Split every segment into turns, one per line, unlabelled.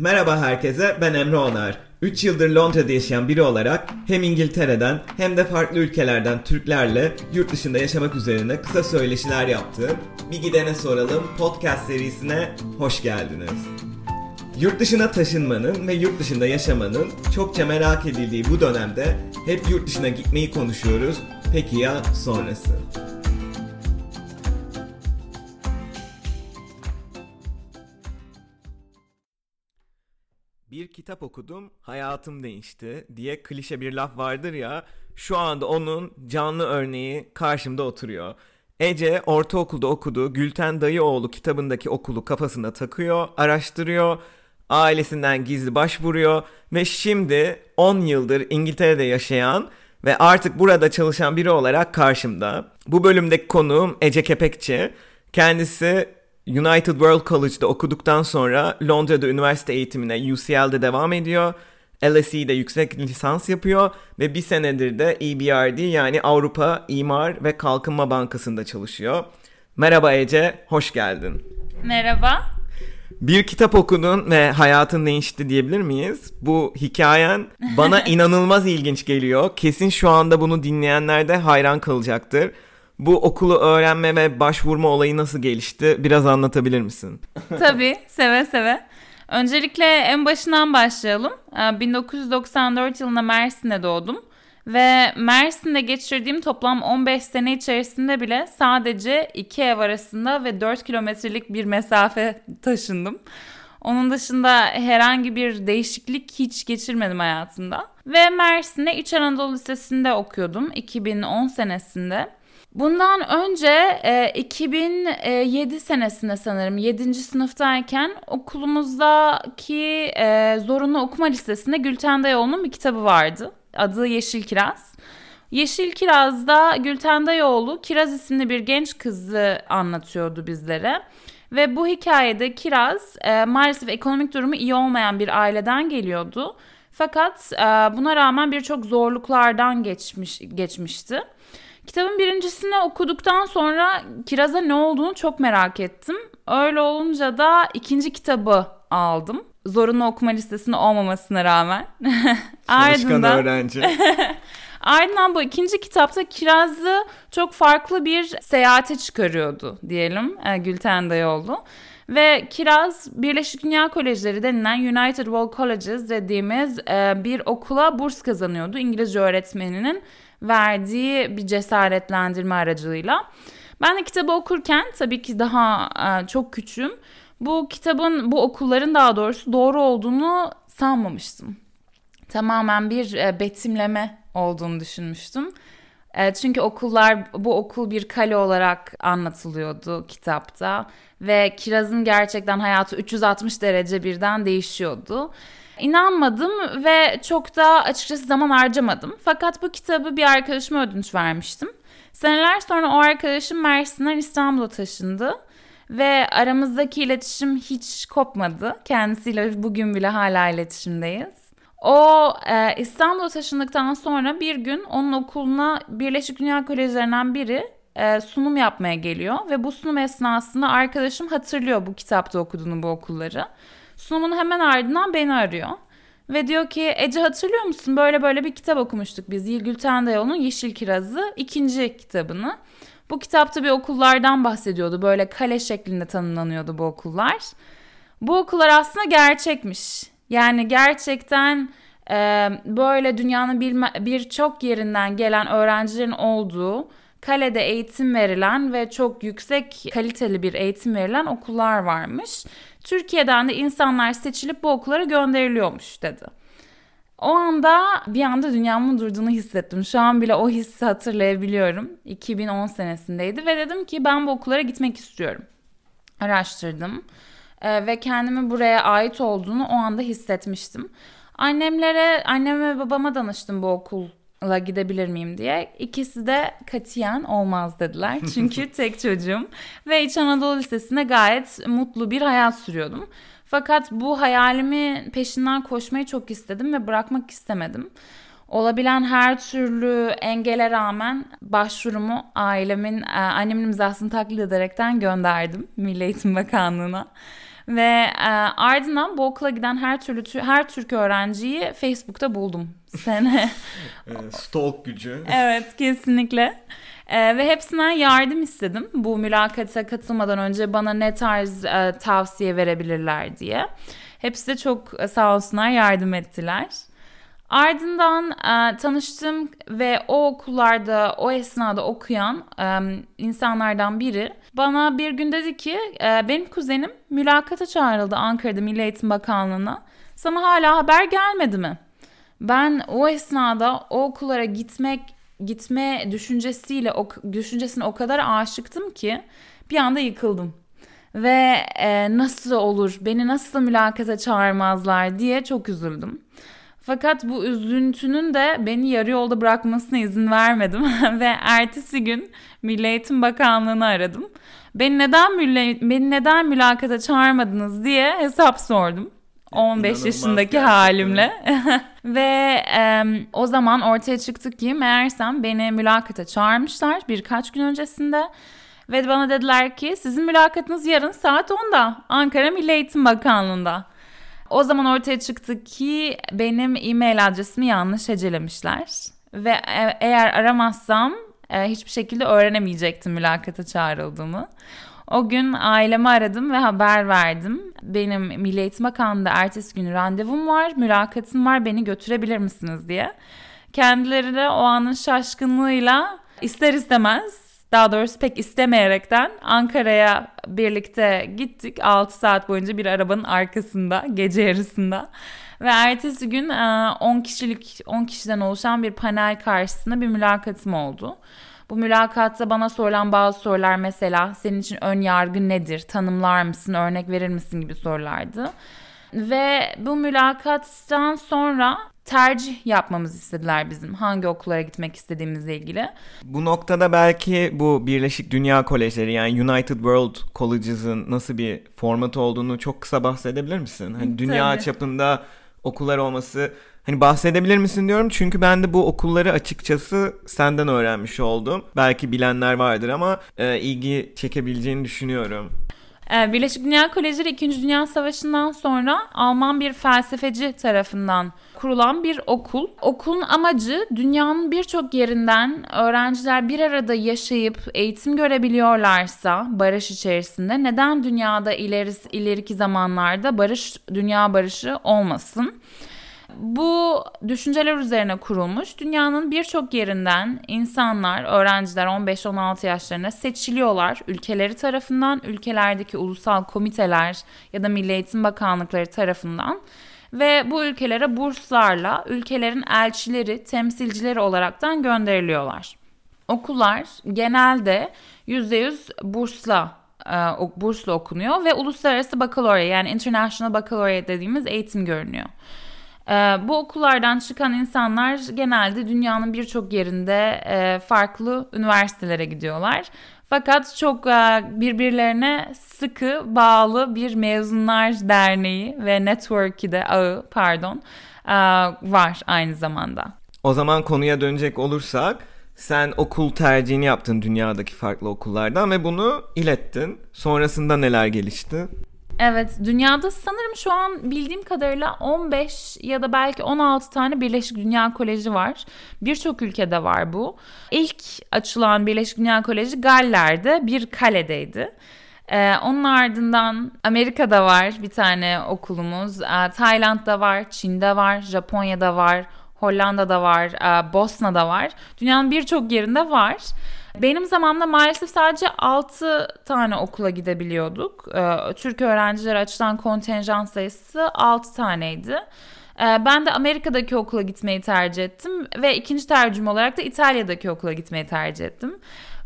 Merhaba herkese, ben Emre Onar. 3 yıldır Londra'da yaşayan biri olarak hem İngiltere'den hem de farklı ülkelerden Türklerle yurt dışında yaşamak üzerine kısa söyleşiler yaptığım Bir Gidene Soralım podcast serisine hoş geldiniz. Yurt dışına taşınmanın ve yurt dışında yaşamanın çokça merak edildiği bu dönemde hep yurt dışına gitmeyi konuşuyoruz. Peki ya sonrası? Kitap okudum, hayatım değişti diye klişe bir laf vardır ya. Şu anda onun canlı örneği karşımda oturuyor. Ece ortaokulda okuduğu Gülten Dayıoğlu kitabındaki okulu kafasına takıyor, araştırıyor, ailesinden gizli başvuruyor ve şimdi 10 yıldır İngiltere'de yaşayan ve artık burada çalışan biri olarak karşımda. Bu bölümdeki konuğum Ece Kepekçi. Kendisi United World College'da okuduktan sonra Londra'da üniversite eğitimine UCL'de devam ediyor. LSE'de yüksek lisans yapıyor ve bir senedir de EBRD yani Avrupa İmar ve Kalkınma Bankası'nda çalışıyor. Merhaba Ece, hoş geldin.
Merhaba.
Bir kitap okudun ve hayatın değişti diyebilir miyiz? Bu hikayen bana inanılmaz ilginç geliyor. Kesin şu anda bunu dinleyenler de hayran kalacaktır. Bu okulu öğrenme ve başvurma olayı nasıl gelişti? Biraz anlatabilir misin?
Tabii, seve seve. Öncelikle en başından başlayalım. 1994 yılında Mersin'de doğdum. Ve Mersin'de geçirdiğim toplam 15 sene içerisinde bile sadece iki ev arasında ve 4 kilometrelik bir mesafe taşındım. Onun dışında herhangi bir değişiklik hiç geçirmedim hayatımda. Ve Mersin'de İç Anadolu Lisesi'nde okuyordum 2010 senesinde. Bundan önce e, 2007 senesinde sanırım 7. sınıftayken okulumuzdaki e, zorunlu okuma listesinde Gülten Dayıoğlu'nun bir kitabı vardı. Adı Yeşil Kiraz. Yeşil Kiraz'da Gülten Dayıoğlu Kiraz isimli bir genç kızı anlatıyordu bizlere. Ve bu hikayede Kiraz e, maalesef ekonomik durumu iyi olmayan bir aileden geliyordu. Fakat e, buna rağmen birçok zorluklardan geçmiş geçmişti. Kitabın birincisini okuduktan sonra Kiraz'a ne olduğunu çok merak ettim. Öyle olunca da ikinci kitabı aldım. Zorunlu okuma listesinde olmamasına rağmen.
Ardından öğrenci.
Ardından bu ikinci kitapta Kiraz'ı çok farklı bir seyahate çıkarıyordu diyelim e, Gülten Dayıoğlu. Ve Kiraz Birleşik Dünya Kolejleri denilen United World Colleges dediğimiz e, bir okula burs kazanıyordu İngilizce öğretmeninin verdiği bir cesaretlendirme aracılığıyla. Ben de kitabı okurken tabii ki daha e, çok küçüğüm. Bu kitabın, bu okulların daha doğrusu doğru olduğunu sanmamıştım. Tamamen bir e, betimleme olduğunu düşünmüştüm. E, çünkü okullar, bu okul bir kale olarak anlatılıyordu kitapta. Ve Kiraz'ın gerçekten hayatı 360 derece birden değişiyordu. İnanmadım ve çok da açıkçası zaman harcamadım. Fakat bu kitabı bir arkadaşıma ödünç vermiştim. Seneler sonra o arkadaşım Mersin'den İstanbul'a taşındı. Ve aramızdaki iletişim hiç kopmadı. Kendisiyle bugün bile hala iletişimdeyiz. O e, İstanbul'a taşındıktan sonra bir gün onun okuluna Birleşik Dünya Kolejlerinden biri e, sunum yapmaya geliyor. Ve bu sunum esnasında arkadaşım hatırlıyor bu kitapta okuduğunu bu okulları. Sunumun hemen ardından beni arıyor. Ve diyor ki Ece hatırlıyor musun böyle böyle bir kitap okumuştuk biz. Gülten Dayıoğlu'nun Yeşil Kirazı ikinci kitabını. Bu kitapta bir okullardan bahsediyordu. Böyle kale şeklinde tanımlanıyordu bu okullar. Bu okullar aslında gerçekmiş. Yani gerçekten e, böyle dünyanın birçok yerinden gelen öğrencilerin olduğu kalede eğitim verilen ve çok yüksek kaliteli bir eğitim verilen okullar varmış. Türkiye'den de insanlar seçilip bu okullara gönderiliyormuş dedi. O anda bir anda dünyamın durduğunu hissettim. Şu an bile o hissi hatırlayabiliyorum. 2010 senesindeydi ve dedim ki ben bu okullara gitmek istiyorum. Araştırdım ee, ve kendimi buraya ait olduğunu o anda hissetmiştim. Annemlere, anneme ve babama danıştım bu okul la gidebilir miyim diye. İkisi de katiyen olmaz dediler. Çünkü tek çocuğum ve İç Anadolu Lisesi'nde gayet mutlu bir hayat sürüyordum. Fakat bu hayalimi peşinden koşmayı çok istedim ve bırakmak istemedim. Olabilen her türlü engele rağmen başvurumu ailemin, e, annemin imzasını taklit ederekten gönderdim Milli Eğitim Bakanlığı'na. Ve e, ardından bu okula giden her türlü her Türk öğrenciyi Facebook'ta buldum sene.
Stalk gücü.
evet kesinlikle. Ee, ve hepsinden yardım istedim. Bu mülakata katılmadan önce bana ne tarz e, tavsiye verebilirler diye. Hepsi de çok e, sağ olsunlar yardım ettiler. Ardından e, tanıştım ve o okullarda o esnada okuyan e, insanlardan biri bana bir gün dedi ki e, benim kuzenim mülakata çağrıldı Ankara'da Milli Eğitim Bakanlığı'na. Sana hala haber gelmedi mi? Ben o esnada o okullara gitmek gitme düşüncesiyle o düşüncesine o kadar aşıktım ki bir anda yıkıldım. Ve e, nasıl olur beni nasıl mülakata çağırmazlar diye çok üzüldüm. Fakat bu üzüntünün de beni yarı yolda bırakmasına izin vermedim ve ertesi gün Milli Eğitim Bakanlığı'nı aradım. Beni neden müle, beni neden mülakata çağırmadınız diye hesap sordum. 15 İnanılmaz yaşındaki gerçekten. halimle. Ve e, o zaman ortaya çıktı ki meğersem beni mülakata çağırmışlar birkaç gün öncesinde. Ve bana dediler ki sizin mülakatınız yarın saat 10'da Ankara Milli Eğitim Bakanlığı'nda. O zaman ortaya çıktı ki benim e-mail adresimi yanlış hecelemişler. Ve e- eğer aramazsam e, hiçbir şekilde öğrenemeyecektim mülakata çağrıldığımı. O gün ailemi aradım ve haber verdim. Benim Milli Eğitim Bakanlığı'nda ertesi gün randevum var, mülakatım var, beni götürebilir misiniz diye. Kendileri de o anın şaşkınlığıyla ister istemez daha doğrusu pek istemeyerekten Ankara'ya birlikte gittik 6 saat boyunca bir arabanın arkasında gece yarısında. Ve ertesi gün 10 kişilik 10 kişiden oluşan bir panel karşısında bir mülakatım oldu. Bu mülakatta bana sorulan bazı sorular mesela senin için ön yargı nedir? Tanımlar mısın? Örnek verir misin gibi sorulardı. Ve bu mülakattan sonra tercih yapmamız istediler bizim hangi okullara gitmek istediğimizle ilgili.
Bu noktada belki bu Birleşik Dünya Kolejleri yani United World Colleges'ın nasıl bir format olduğunu çok kısa bahsedebilir misin? Hani dünya Tabii. çapında okullar olması Hani bahsedebilir misin diyorum çünkü ben de bu okulları açıkçası senden öğrenmiş oldum. Belki bilenler vardır ama e, ilgi çekebileceğini düşünüyorum.
E, Birleşik Dünya Kolejleri 2. Dünya Savaşı'ndan sonra Alman bir felsefeci tarafından kurulan bir okul. Okulun amacı dünyanın birçok yerinden öğrenciler bir arada yaşayıp eğitim görebiliyorlarsa barış içerisinde neden dünyada ileri, ileriki zamanlarda barış dünya barışı olmasın? Bu düşünceler üzerine kurulmuş. Dünyanın birçok yerinden insanlar, öğrenciler 15-16 yaşlarına seçiliyorlar ülkeleri tarafından, ülkelerdeki ulusal komiteler ya da Milli Eğitim Bakanlıkları tarafından ve bu ülkelere burslarla ülkelerin elçileri, temsilcileri olaraktan gönderiliyorlar. Okullar genelde %100 bursla e, bursla okunuyor ve uluslararası bakalorya yani international baccalaureate dediğimiz eğitim görünüyor. Ee, bu okullardan çıkan insanlar genelde dünyanın birçok yerinde e, farklı üniversitelere gidiyorlar. Fakat çok e, birbirlerine sıkı bağlı bir mezunlar derneği ve network'i de ağı pardon e, var aynı zamanda.
O zaman konuya dönecek olursak sen okul tercihini yaptın dünyadaki farklı okullardan ve bunu ilettin. Sonrasında neler gelişti?
Evet dünyada sanırım şu an bildiğim kadarıyla 15 ya da belki 16 tane Birleşik Dünya Koleji var. Birçok ülkede var bu. İlk açılan Birleşik Dünya Koleji Galler'de bir kaledeydi. Ee, onun ardından Amerika'da var bir tane okulumuz. Ee, Tayland'da var, Çin'de var, Japonya'da var, Hollanda'da var, e, Bosna'da var. Dünyanın birçok yerinde var. Benim zamanımda maalesef sadece 6 tane okula gidebiliyorduk. Ee, Türk öğrenciler açılan kontenjan sayısı 6 taneydi. Ee, ben de Amerika'daki okula gitmeyi tercih ettim ve ikinci tercüm olarak da İtalya'daki okula gitmeyi tercih ettim.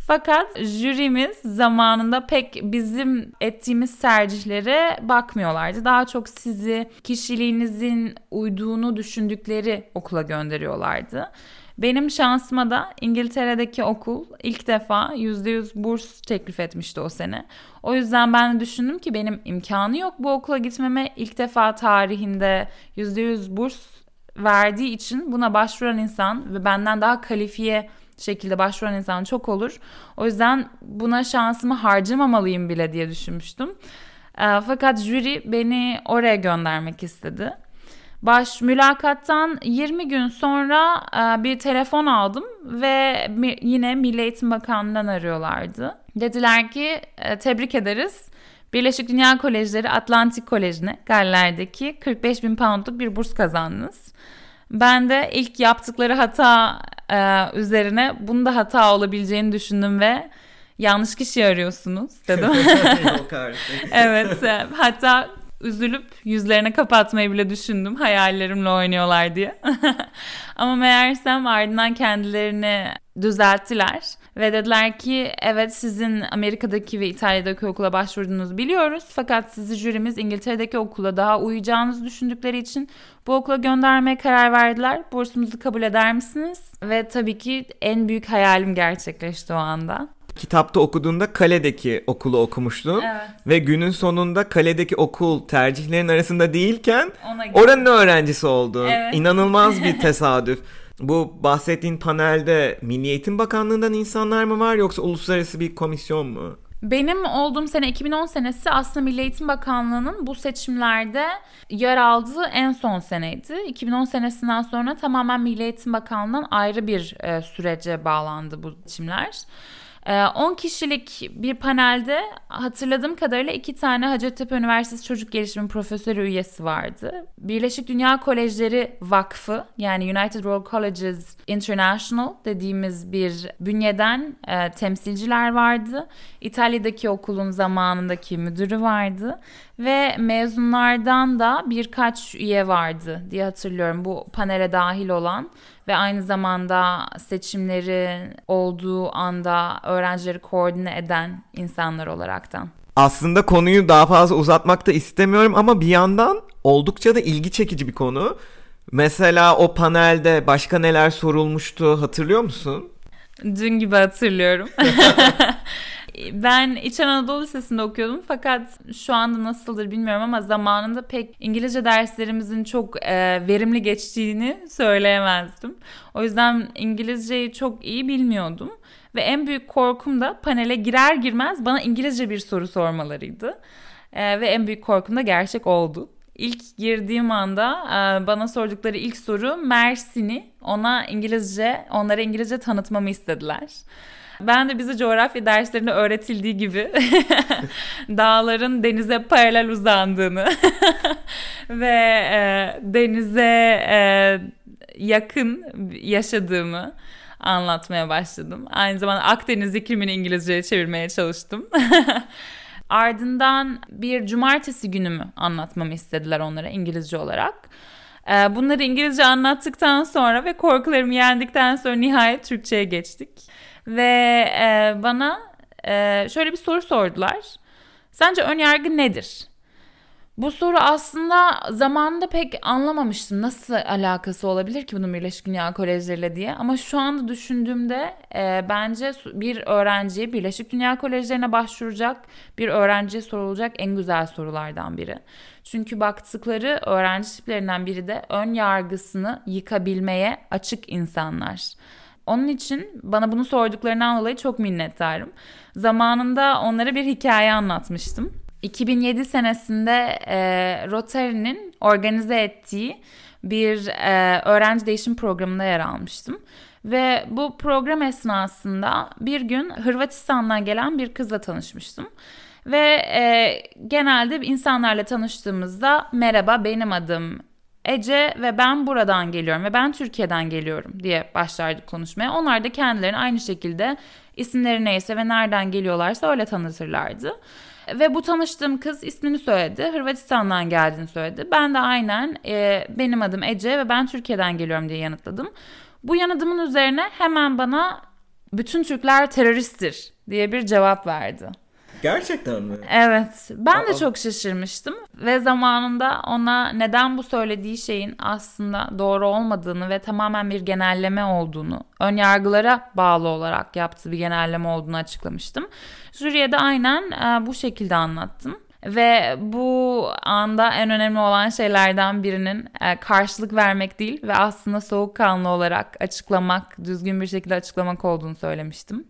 Fakat jürimiz zamanında pek bizim ettiğimiz tercihlere bakmıyorlardı. Daha çok sizi kişiliğinizin uyduğunu düşündükleri okula gönderiyorlardı. Benim şansıma da İngiltere'deki okul ilk defa %100 burs teklif etmişti o sene. O yüzden ben düşündüm ki benim imkanı yok bu okula gitmeme. ilk defa tarihinde %100 burs verdiği için buna başvuran insan ve benden daha kalifiye şekilde başvuran insan çok olur. O yüzden buna şansımı harcamamalıyım bile diye düşünmüştüm. Fakat jüri beni oraya göndermek istedi. Baş mülakattan 20 gün sonra e, bir telefon aldım ve yine Milli Eğitim Bakanlığı'ndan arıyorlardı. Dediler ki e, tebrik ederiz. Birleşik Dünya Kolejleri Atlantik Koleji'ne Galler'deki 45 bin poundluk bir burs kazandınız. Ben de ilk yaptıkları hata e, üzerine bunu da hata olabileceğini düşündüm ve yanlış kişi arıyorsunuz dedim. Evet hatta üzülüp yüzlerine kapatmayı bile düşündüm hayallerimle oynuyorlar diye. Ama meğersem ardından kendilerini düzelttiler ve dediler ki evet sizin Amerika'daki ve İtalya'daki okula başvurduğunuzu biliyoruz fakat sizi jürimiz İngiltere'deki okula daha uyacağınızı düşündükleri için bu okula göndermeye karar verdiler. Bursumuzu kabul eder misiniz? Ve tabii ki en büyük hayalim gerçekleşti o anda
kitapta okuduğunda kaledeki okulu okumuştun.
Evet.
Ve günün sonunda kaledeki okul tercihlerin arasında değilken oranın öğrencisi oldun.
Evet.
İnanılmaz bir tesadüf. Bu bahsettiğin panelde Milli Eğitim Bakanlığı'ndan insanlar mı var yoksa uluslararası bir komisyon mu?
Benim olduğum sene 2010 senesi aslında Milli Eğitim Bakanlığı'nın bu seçimlerde yer aldığı en son seneydi. 2010 senesinden sonra tamamen Milli Eğitim Bakanlığı'ndan ayrı bir e, sürece bağlandı bu seçimler. 10 ee, kişilik bir panelde hatırladığım kadarıyla iki tane Hacettepe Üniversitesi Çocuk Gelişimi Profesörü üyesi vardı. Birleşik Dünya Kolejleri Vakfı yani United World Colleges International dediğimiz bir bünyeden e, temsilciler vardı. İtalya'daki okulun zamanındaki müdürü vardı ve mezunlardan da birkaç üye vardı diye hatırlıyorum bu panele dahil olan ve aynı zamanda seçimleri olduğu anda öğrencileri koordine eden insanlar olaraktan.
Aslında konuyu daha fazla uzatmak da istemiyorum ama bir yandan oldukça da ilgi çekici bir konu. Mesela o panelde başka neler sorulmuştu hatırlıyor musun?
Dün gibi hatırlıyorum. Ben İç Anadolu Lisesi'nde okuyordum fakat şu anda nasıldır bilmiyorum ama zamanında pek İngilizce derslerimizin çok e, verimli geçtiğini söyleyemezdim. O yüzden İngilizceyi çok iyi bilmiyordum. Ve en büyük korkum da panele girer girmez bana İngilizce bir soru sormalarıydı. E, ve en büyük korkum da gerçek oldu. İlk girdiğim anda e, bana sordukları ilk soru Mersin'i ona İngilizce, onlara İngilizce tanıtmamı istediler. Ben de bize coğrafya derslerinde öğretildiği gibi dağların denize paralel uzandığını ve e, denize e, yakın yaşadığımı anlatmaya başladım. Aynı zamanda Akdeniz iklimini İngilizceye çevirmeye çalıştım. Ardından bir cumartesi günümü anlatmamı istediler onlara İngilizce olarak. E, bunları İngilizce anlattıktan sonra ve korkularımı yendikten sonra nihayet Türkçe'ye geçtik. Ve e, bana e, şöyle bir soru sordular. Sence ön yargı nedir? Bu soru aslında zamanında pek anlamamıştım. Nasıl alakası olabilir ki bunun Birleşik Dünya Kolejleriyle diye. Ama şu anda düşündüğümde e, bence bir öğrenciye Birleşik Dünya Kolejlerine başvuracak bir öğrenciye sorulacak en güzel sorulardan biri. Çünkü baktıkları öğrenci tiplerinden biri de ön yargısını yıkabilmeye açık insanlar. Onun için bana bunu sorduklarından dolayı çok minnettarım. Zamanında onlara bir hikaye anlatmıştım. 2007 senesinde e, Rotary'nin organize ettiği bir e, öğrenci değişim programında yer almıştım. Ve bu program esnasında bir gün Hırvatistan'dan gelen bir kızla tanışmıştım. Ve e, genelde insanlarla tanıştığımızda merhaba benim adım Ece ve ben buradan geliyorum ve ben Türkiye'den geliyorum diye başlardık konuşmaya. Onlar da kendilerini aynı şekilde isimleri neyse ve nereden geliyorlarsa öyle tanıtırlardı. Ve bu tanıştığım kız ismini söyledi. Hırvatistan'dan geldiğini söyledi. Ben de aynen e, benim adım Ece ve ben Türkiye'den geliyorum diye yanıtladım. Bu yanıtımın üzerine hemen bana bütün Türkler teröristtir diye bir cevap verdi.
Gerçekten mi?
Evet. Ben Aa. de çok şaşırmıştım ve zamanında ona neden bu söylediği şeyin aslında doğru olmadığını ve tamamen bir genelleme olduğunu, ön yargılara bağlı olarak yaptığı bir genelleme olduğunu açıklamıştım. Jüriye de aynen e, bu şekilde anlattım. Ve bu anda en önemli olan şeylerden birinin e, karşılık vermek değil ve aslında soğukkanlı olarak açıklamak, düzgün bir şekilde açıklamak olduğunu söylemiştim.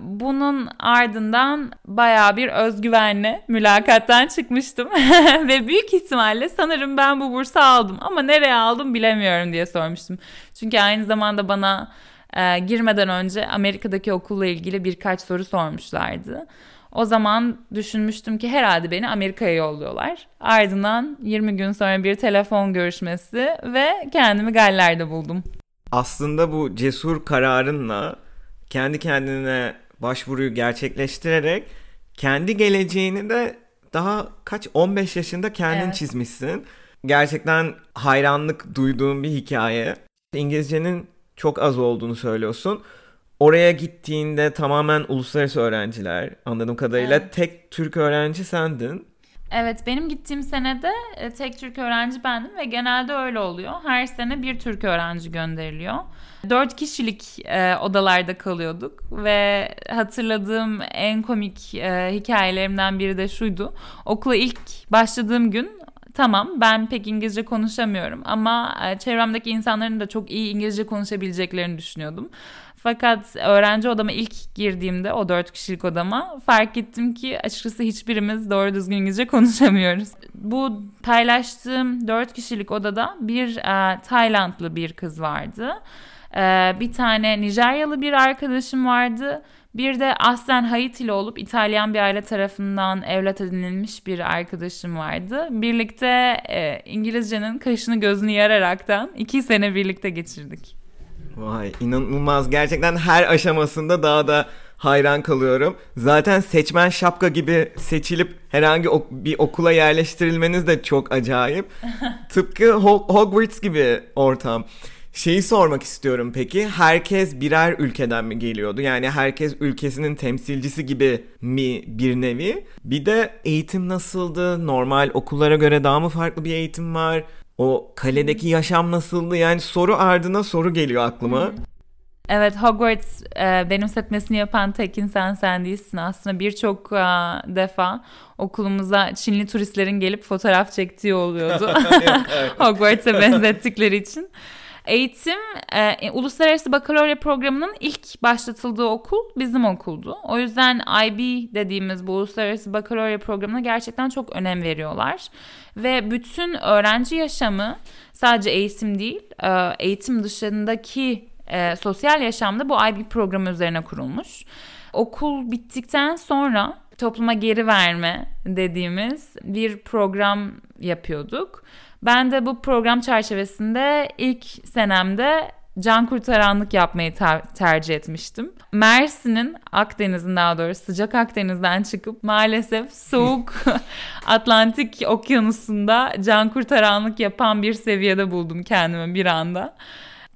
Bunun ardından bayağı bir özgüvenle mülakattan çıkmıştım. Ve büyük ihtimalle sanırım ben bu bursu aldım ama nereye aldım bilemiyorum diye sormuştum. Çünkü aynı zamanda bana e, girmeden önce Amerika'daki okulla ilgili birkaç soru sormuşlardı. O zaman düşünmüştüm ki herhalde beni Amerika'ya yolluyorlar. Ardından 20 gün sonra bir telefon görüşmesi ve kendimi Galler'de buldum.
Aslında bu cesur kararınla kendi kendine başvuruyu gerçekleştirerek kendi geleceğini de daha kaç 15 yaşında kendin evet. çizmişsin. Gerçekten hayranlık duyduğum bir hikaye. İngilizcenin çok az olduğunu söylüyorsun. Oraya gittiğinde tamamen uluslararası öğrenciler anladığım kadarıyla evet. tek Türk öğrenci sendin.
Evet benim gittiğim senede e, tek Türk öğrenci bendim ve genelde öyle oluyor. Her sene bir Türk öğrenci gönderiliyor. Dört kişilik e, odalarda kalıyorduk ve hatırladığım en komik e, hikayelerimden biri de şuydu. Okula ilk başladığım gün tamam ben pek İngilizce konuşamıyorum ama e, çevremdeki insanların da çok iyi İngilizce konuşabileceklerini düşünüyordum. Fakat öğrenci odama ilk girdiğimde o dört kişilik odama fark ettim ki açıkçası hiçbirimiz doğru düzgün İngilizce konuşamıyoruz. Bu paylaştığım dört kişilik odada bir e, Taylandlı bir kız vardı. E, bir tane Nijeryalı bir arkadaşım vardı. Bir de aslen Haitili olup İtalyan bir aile tarafından evlat edinilmiş bir arkadaşım vardı. Birlikte e, İngilizcenin kaşını gözünü yararaktan iki sene birlikte geçirdik.
Vay inanılmaz. Gerçekten her aşamasında daha da hayran kalıyorum. Zaten seçmen şapka gibi seçilip herhangi bir okula yerleştirilmeniz de çok acayip. Tıpkı Hogwarts gibi ortam. Şeyi sormak istiyorum peki. Herkes birer ülkeden mi geliyordu? Yani herkes ülkesinin temsilcisi gibi mi bir nevi? Bir de eğitim nasıldı? Normal okullara göre daha mı farklı bir eğitim var? O kaledeki yaşam nasıldı? Yani soru ardına soru geliyor aklıma.
Evet Hogwarts e, benimsetmesini yapan tek insan sen değilsin. Aslında birçok e, defa okulumuza Çinli turistlerin gelip fotoğraf çektiği oluyordu. Hogwarts'a benzettikleri için. Eğitim e, uluslararası bakalorya programının ilk başlatıldığı okul bizim okuldu. O yüzden IB dediğimiz bu uluslararası bakalorya programına gerçekten çok önem veriyorlar. Ve bütün öğrenci yaşamı sadece eğitim değil, e, eğitim dışındaki e, sosyal yaşamda bu IB programı üzerine kurulmuş. Okul bittikten sonra topluma geri verme dediğimiz bir program yapıyorduk. Ben de bu program çerçevesinde ilk senemde can kurtaranlık yapmayı ter- tercih etmiştim. Mersin'in Akdeniz'in daha doğrusu sıcak Akdeniz'den çıkıp maalesef soğuk Atlantik okyanusunda can kurtaranlık yapan bir seviyede buldum kendimi bir anda.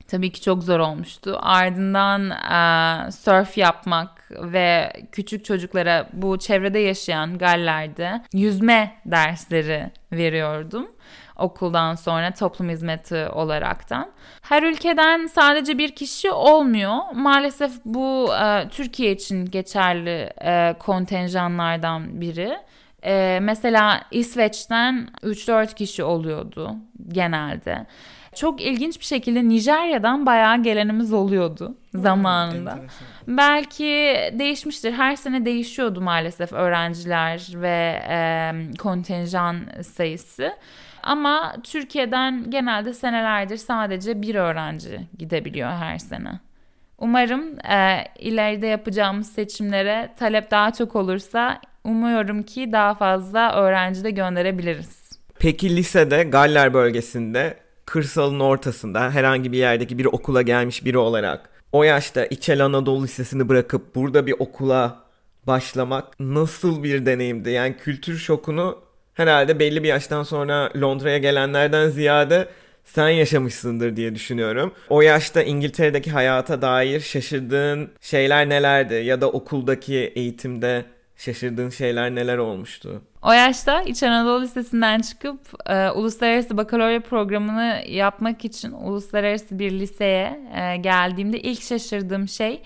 Tabii ki çok zor olmuştu. Ardından e, surf yapmak ve küçük çocuklara bu çevrede yaşayan Galler'de yüzme dersleri veriyordum okuldan sonra toplum hizmeti olaraktan. Her ülkeden sadece bir kişi olmuyor. Maalesef bu e, Türkiye için geçerli e, kontenjanlardan biri. E, mesela İsveç'ten 3-4 kişi oluyordu genelde. Çok ilginç bir şekilde Nijerya'dan bayağı gelenimiz oluyordu zamanında. Enteresan. Belki değişmiştir. Her sene değişiyordu maalesef öğrenciler ve e, kontenjan sayısı. Ama Türkiye'den genelde senelerdir sadece bir öğrenci gidebiliyor her sene. Umarım e, ileride yapacağımız seçimlere talep daha çok olursa umuyorum ki daha fazla öğrenci de gönderebiliriz.
Peki lisede Galler bölgesinde kırsalın ortasında herhangi bir yerdeki bir okula gelmiş biri olarak o yaşta İçel Anadolu Lisesi'ni bırakıp burada bir okula başlamak nasıl bir deneyimdi? Yani kültür şokunu herhalde belli bir yaştan sonra Londra'ya gelenlerden ziyade sen yaşamışsındır diye düşünüyorum. O yaşta İngiltere'deki hayata dair şaşırdığın şeyler nelerdi? Ya da okuldaki eğitimde şaşırdığın şeyler neler olmuştu?
O yaşta İç Anadolu Lisesi'nden çıkıp e, uluslararası bakalorya programını yapmak için uluslararası bir liseye e, geldiğimde ilk şaşırdığım şey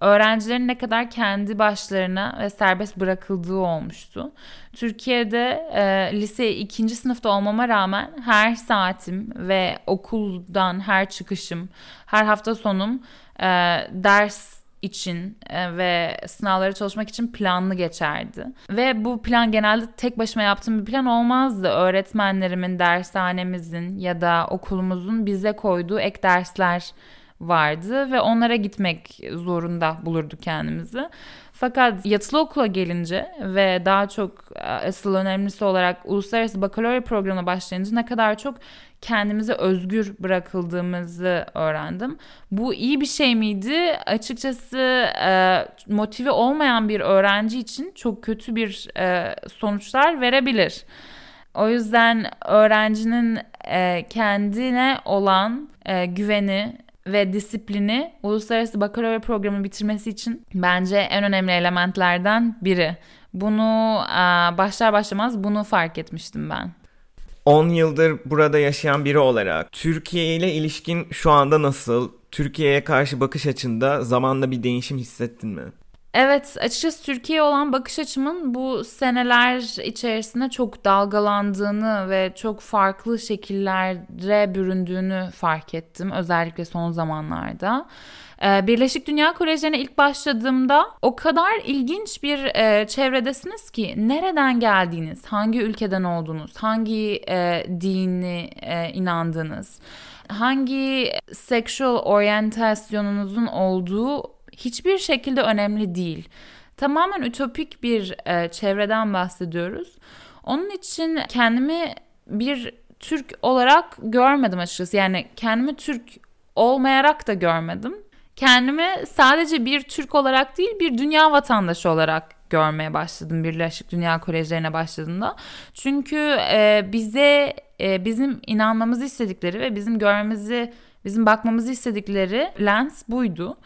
öğrencilerin ne kadar kendi başlarına ve serbest bırakıldığı olmuştu. Türkiye'de e, lise ikinci sınıfta olmama rağmen her saatim ve okuldan her çıkışım, her hafta sonum e, ders için e, ve sınavlara çalışmak için planlı geçerdi. Ve bu plan genelde tek başıma yaptığım bir plan olmazdı. Öğretmenlerimin, dershanemizin ya da okulumuzun bize koyduğu ek dersler vardı ve onlara gitmek zorunda bulurduk kendimizi. Fakat yatılı okula gelince ve daha çok e, asıl önemlisi olarak uluslararası bakalorya programına başlayınca ne kadar çok kendimize özgür bırakıldığımızı öğrendim. Bu iyi bir şey miydi? Açıkçası e, motive olmayan bir öğrenci için çok kötü bir e, sonuçlar verebilir. O yüzden öğrencinin kendine olan güveni ve disiplini uluslararası bakalorya programı bitirmesi için bence en önemli elementlerden biri. Bunu başlar başlamaz bunu fark etmiştim ben.
10 yıldır burada yaşayan biri olarak Türkiye ile ilişkin şu anda nasıl? Türkiye'ye karşı bakış açında zamanla bir değişim hissettin mi?
Evet açıkçası Türkiye olan bakış açımın bu seneler içerisinde çok dalgalandığını ve çok farklı şekillere büründüğünü fark ettim. Özellikle son zamanlarda. Ee, Birleşik Dünya Koleji'ne ilk başladığımda o kadar ilginç bir e, çevredesiniz ki nereden geldiğiniz, hangi ülkeden olduğunuz, hangi e, dini e, inandığınız, hangi sexual orientasyonunuzun olduğu hiçbir şekilde önemli değil. Tamamen ütopik bir e, çevreden bahsediyoruz. Onun için kendimi bir Türk olarak görmedim açıkçası. Yani kendimi Türk olmayarak da görmedim. Kendimi sadece bir Türk olarak değil bir dünya vatandaşı olarak görmeye başladım Birleşik Dünya Kolejlerine başladığımda. Çünkü e, bize e, bizim inanmamızı istedikleri ve bizim görmemizi, bizim bakmamızı istedikleri lens buydu.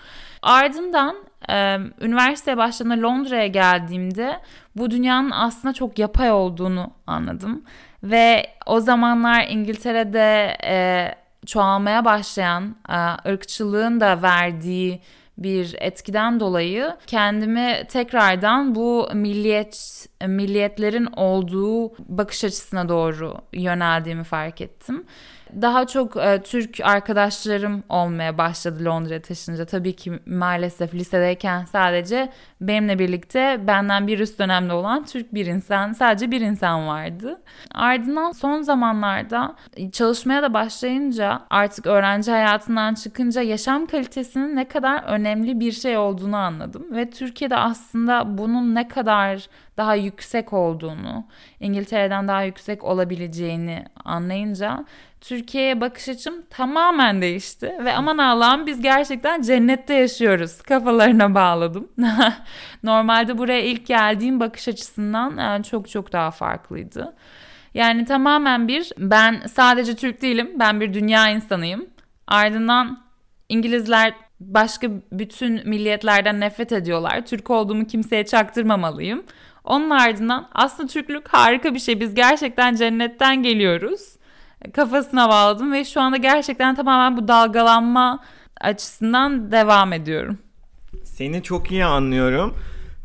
Ardından e, üniversiteye başladığımda Londra'ya geldiğimde bu dünyanın aslında çok yapay olduğunu anladım. Ve o zamanlar İngiltere'de e, çoğalmaya başlayan e, ırkçılığın da verdiği bir etkiden dolayı kendimi tekrardan bu milliyet milliyetlerin olduğu bakış açısına doğru yöneldiğimi fark ettim daha çok e, Türk arkadaşlarım olmaya başladı Londra'ya taşınınca. Tabii ki maalesef lisedeyken sadece benimle birlikte benden bir üst dönemde olan Türk bir insan, sadece bir insan vardı. Ardından son zamanlarda çalışmaya da başlayınca artık öğrenci hayatından çıkınca yaşam kalitesinin ne kadar önemli bir şey olduğunu anladım. Ve Türkiye'de aslında bunun ne kadar daha yüksek olduğunu, İngiltere'den daha yüksek olabileceğini anlayınca Türkiye'ye bakış açım tamamen değişti. Ve aman Allah'ım biz gerçekten cennette yaşıyoruz kafalarına bağladım. Normalde buraya ilk geldiğim bakış açısından e, çok çok daha farklıydı. Yani tamamen bir ben sadece Türk değilim ben bir dünya insanıyım. Ardından İngilizler başka bütün milliyetlerden nefret ediyorlar. Türk olduğumu kimseye çaktırmamalıyım. Onun ardından aslında Türklük harika bir şey. Biz gerçekten cennetten geliyoruz kafasına bağladım ve şu anda gerçekten tamamen bu dalgalanma açısından devam ediyorum.
Seni çok iyi anlıyorum.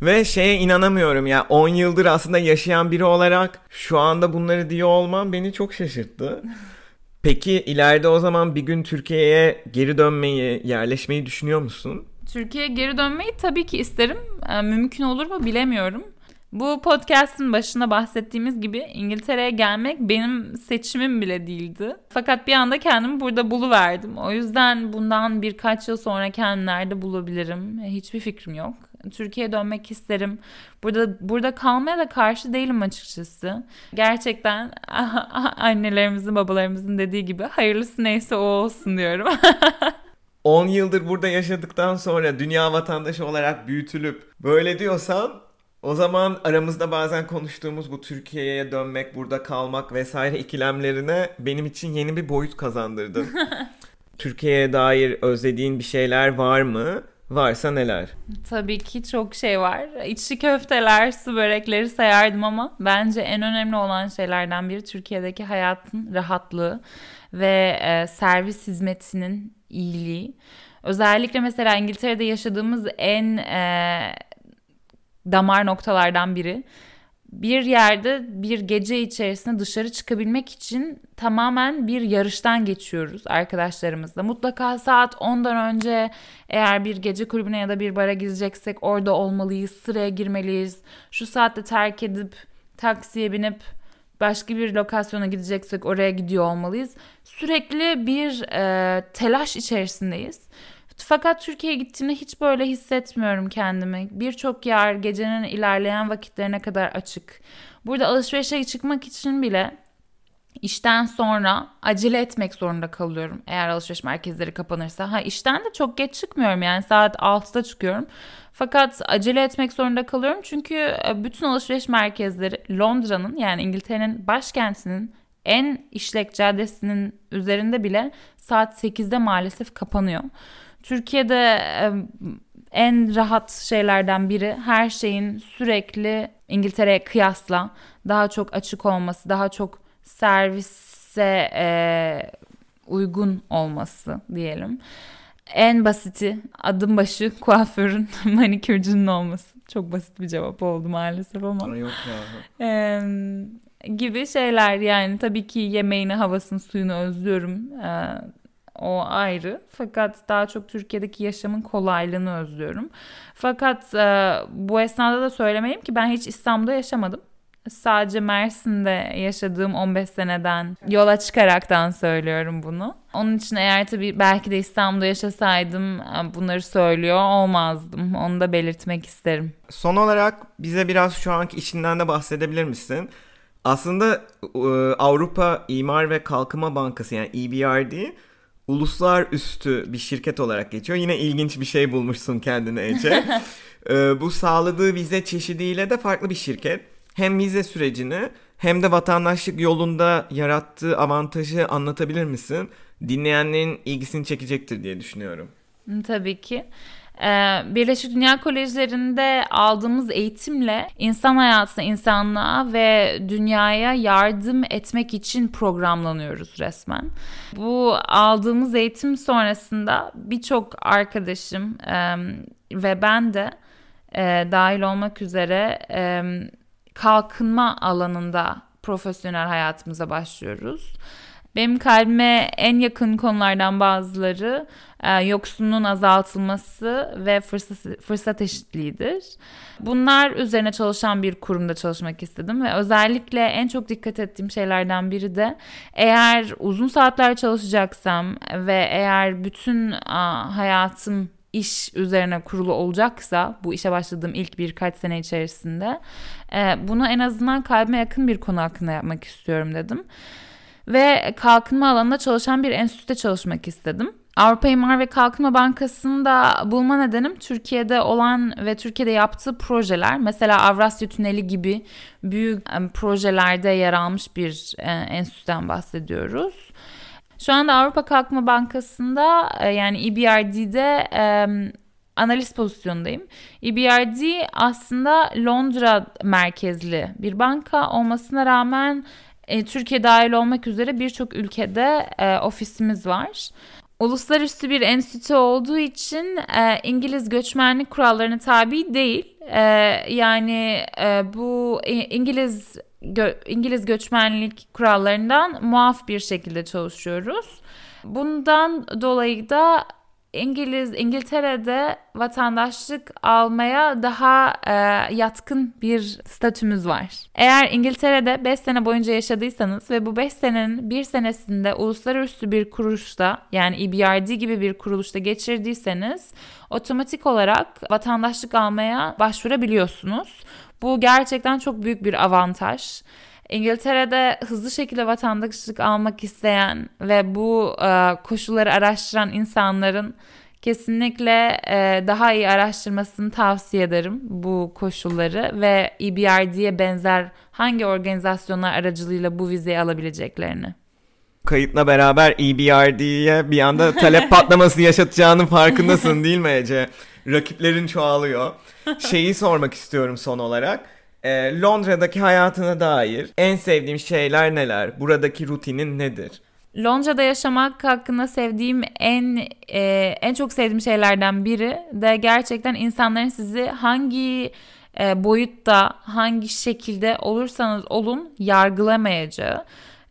Ve şeye inanamıyorum ya 10 yıldır aslında yaşayan biri olarak şu anda bunları diyor olmam beni çok şaşırttı. Peki ileride o zaman bir gün Türkiye'ye geri dönmeyi, yerleşmeyi düşünüyor musun?
Türkiye'ye geri dönmeyi tabii ki isterim. Ee, mümkün olur mu bilemiyorum. Bu podcast'ın başında bahsettiğimiz gibi İngiltere'ye gelmek benim seçimim bile değildi. Fakat bir anda kendimi burada buluverdim. O yüzden bundan birkaç yıl sonra kendimi nerede bulabilirim hiçbir fikrim yok. Türkiye'ye dönmek isterim. Burada burada kalmaya da karşı değilim açıkçası. Gerçekten annelerimizin, babalarımızın dediği gibi hayırlısı neyse o olsun diyorum.
10 yıldır burada yaşadıktan sonra dünya vatandaşı olarak büyütülüp böyle diyorsan o zaman aramızda bazen konuştuğumuz bu Türkiye'ye dönmek, burada kalmak vesaire ikilemlerine benim için yeni bir boyut kazandırdın. Türkiye'ye dair özlediğin bir şeyler var mı? Varsa neler?
Tabii ki çok şey var. İçli köfteler, su börekleri sayardım ama bence en önemli olan şeylerden biri Türkiye'deki hayatın rahatlığı ve e, servis hizmetinin iyiliği. Özellikle mesela İngiltere'de yaşadığımız en e, damar noktalardan biri. bir yerde bir gece içerisinde dışarı çıkabilmek için tamamen bir yarıştan geçiyoruz arkadaşlarımızla. Mutlaka saat 10'dan önce eğer bir gece kulübüne ya da bir bara gideceksek orada olmalıyız, sıraya girmeliyiz. Şu saatte terk edip taksiye binip başka bir lokasyona gideceksek oraya gidiyor olmalıyız. Sürekli bir e, telaş içerisindeyiz. Fakat Türkiye'ye gittiğimde hiç böyle hissetmiyorum kendimi. Birçok yer gecenin ilerleyen vakitlerine kadar açık. Burada alışverişe çıkmak için bile işten sonra acele etmek zorunda kalıyorum. Eğer alışveriş merkezleri kapanırsa. Ha işten de çok geç çıkmıyorum yani saat 6'da çıkıyorum. Fakat acele etmek zorunda kalıyorum çünkü e, bütün alışveriş merkezleri Londra'nın yani İngiltere'nin başkentinin en işlek caddesinin üzerinde bile saat 8'de maalesef kapanıyor. Türkiye'de en rahat şeylerden biri her şeyin sürekli İngiltere'ye kıyasla daha çok açık olması, daha çok servise e, uygun olması diyelim. En basiti adım başı kuaförün manikürcünün olması. Çok basit bir cevap oldu maalesef ama.
Yok ya.
Ee, gibi şeyler yani tabii ki yemeğini, havasını, suyunu özlüyorum. Ee, o ayrı. Fakat daha çok Türkiye'deki yaşamın kolaylığını özlüyorum. Fakat e, bu esnada da söylemeliyim ki ben hiç İstanbul'da yaşamadım. Sadece Mersin'de yaşadığım 15 seneden yola çıkaraktan söylüyorum bunu. Onun için eğer tabii belki de İstanbul'da yaşasaydım e, bunları söylüyor olmazdım. Onu da belirtmek isterim.
Son olarak bize biraz şu anki işinden de bahsedebilir misin? Aslında e, Avrupa İmar ve Kalkınma Bankası yani EBRD uluslararası bir şirket olarak geçiyor. Yine ilginç bir şey bulmuşsun kendine Ece. ee, bu sağladığı vize çeşidiyle de farklı bir şirket. Hem vize sürecini hem de vatandaşlık yolunda yarattığı avantajı anlatabilir misin? Dinleyenlerin ilgisini çekecektir diye düşünüyorum.
Tabii ki. Ee, Birleşik Dünya Kolejlerinde aldığımız eğitimle insan hayatına, insanlığa ve dünyaya yardım etmek için programlanıyoruz resmen. Bu aldığımız eğitim sonrasında birçok arkadaşım ve ben de e, dahil olmak üzere kalkınma alanında profesyonel hayatımıza başlıyoruz. Benim kalbime en yakın konulardan bazıları e, yoksunluğun azaltılması ve fırsat, fırsat eşitliğidir. Bunlar üzerine çalışan bir kurumda çalışmak istedim ve özellikle en çok dikkat ettiğim şeylerden biri de eğer uzun saatler çalışacaksam ve eğer bütün hayatım iş üzerine kurulu olacaksa bu işe başladığım ilk birkaç sene içerisinde e, bunu en azından kalbime yakın bir konu hakkında yapmak istiyorum dedim ve kalkınma alanında çalışan bir enstitüde çalışmak istedim. Avrupa İmar ve Kalkınma Bankası'nda bulma nedenim Türkiye'de olan ve Türkiye'de yaptığı projeler. Mesela Avrasya Tüneli gibi büyük projelerde yer almış bir e, enstitüden bahsediyoruz. Şu anda Avrupa Kalkınma Bankası'nda e, yani EBRD'de analist pozisyondayım. EBRD aslında Londra merkezli bir banka olmasına rağmen e, Türkiye dahil olmak üzere birçok ülkede e, ofisimiz var. Uluslararası bir enstitü olduğu için e, İngiliz göçmenlik kurallarına tabi değil. E, yani e, bu İngiliz gö, İngiliz göçmenlik kurallarından muaf bir şekilde çalışıyoruz. Bundan dolayı da İngiliz İngiltere'de vatandaşlık almaya daha e, yatkın bir statümüz var. Eğer İngiltere'de 5 sene boyunca yaşadıysanız ve bu 5 senenin bir senesinde uluslararası bir kuruluşta yani EBRD gibi bir kuruluşta geçirdiyseniz otomatik olarak vatandaşlık almaya başvurabiliyorsunuz. Bu gerçekten çok büyük bir avantaj. İngiltere'de hızlı şekilde vatandaşlık almak isteyen ve bu e, koşulları araştıran insanların kesinlikle e, daha iyi araştırmasını tavsiye ederim bu koşulları ve EBRD'ye benzer hangi organizasyonlar aracılığıyla bu vizeyi alabileceklerini.
Kayıtla beraber EBRD'ye bir anda talep patlaması yaşatacağının farkındasın değil mi Ece? Rakiplerin çoğalıyor. Şeyi sormak istiyorum son olarak e, Londra'daki hayatına dair en sevdiğim şeyler neler? Buradaki rutinin nedir?
Londra'da yaşamak hakkında sevdiğim en e, en çok sevdiğim şeylerden biri de gerçekten insanların sizi hangi e, boyutta hangi şekilde olursanız olun yargılamayacağı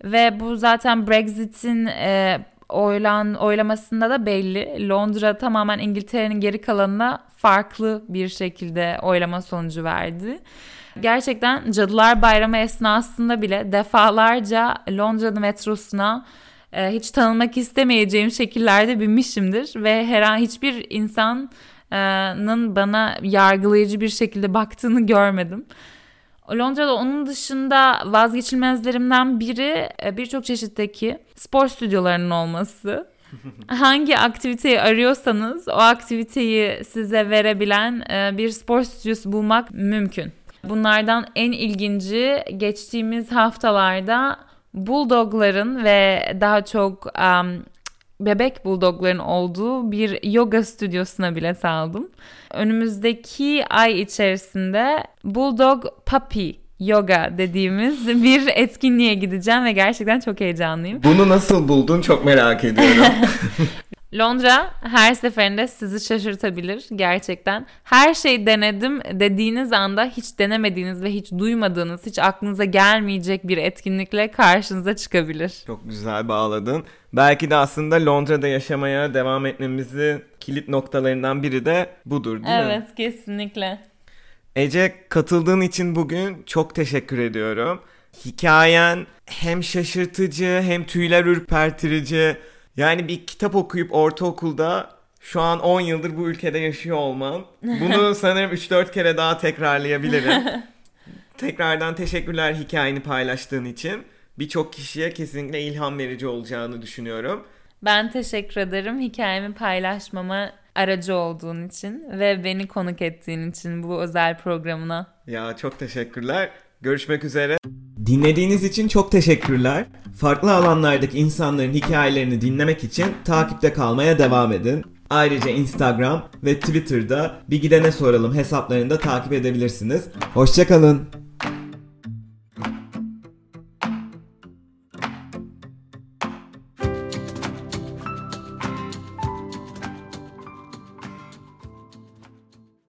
ve bu zaten Brexit'in e, oylan oylamasında da belli. Londra tamamen İngiltere'nin geri kalanına farklı bir şekilde oylama sonucu verdi. Gerçekten Cadılar Bayramı esnasında bile defalarca Londra'nın metrosuna e, hiç tanınmak istemeyeceğim şekillerde binmişimdir ve her an hiçbir insanın bana yargılayıcı bir şekilde baktığını görmedim. Londra'da onun dışında vazgeçilmezlerimden biri e, birçok çeşitteki spor stüdyolarının olması. Hangi aktiviteyi arıyorsanız o aktiviteyi size verebilen e, bir spor stüdyosu bulmak mümkün. Bunlardan en ilginci geçtiğimiz haftalarda bulldogların ve daha çok um, bebek bulldogların olduğu bir yoga stüdyosuna bile saldım. Önümüzdeki ay içerisinde bulldog puppy yoga dediğimiz bir etkinliğe gideceğim ve gerçekten çok heyecanlıyım.
Bunu nasıl buldun çok merak ediyorum.
Londra her seferinde sizi şaşırtabilir gerçekten. Her şey denedim dediğiniz anda hiç denemediğiniz ve hiç duymadığınız, hiç aklınıza gelmeyecek bir etkinlikle karşınıza çıkabilir.
Çok güzel bağladın. Belki de aslında Londra'da yaşamaya devam etmemizin kilit noktalarından biri de budur değil
evet,
mi?
Evet kesinlikle.
Ece katıldığın için bugün çok teşekkür ediyorum. Hikayen hem şaşırtıcı hem tüyler ürpertirici yani bir kitap okuyup ortaokulda şu an 10 yıldır bu ülkede yaşıyor olmam. Bunu sanırım 3-4 kere daha tekrarlayabilirim. Tekrardan teşekkürler hikayeni paylaştığın için. Birçok kişiye kesinlikle ilham verici olacağını düşünüyorum.
Ben teşekkür ederim hikayemi paylaşmama aracı olduğun için ve beni konuk ettiğin için bu özel programına.
Ya çok teşekkürler. Görüşmek üzere. Dinlediğiniz için çok teşekkürler. Farklı alanlardaki insanların hikayelerini dinlemek için takipte kalmaya devam edin. Ayrıca Instagram ve Twitter'da Bir Gidene Soralım hesaplarını da takip edebilirsiniz. Hoşçakalın.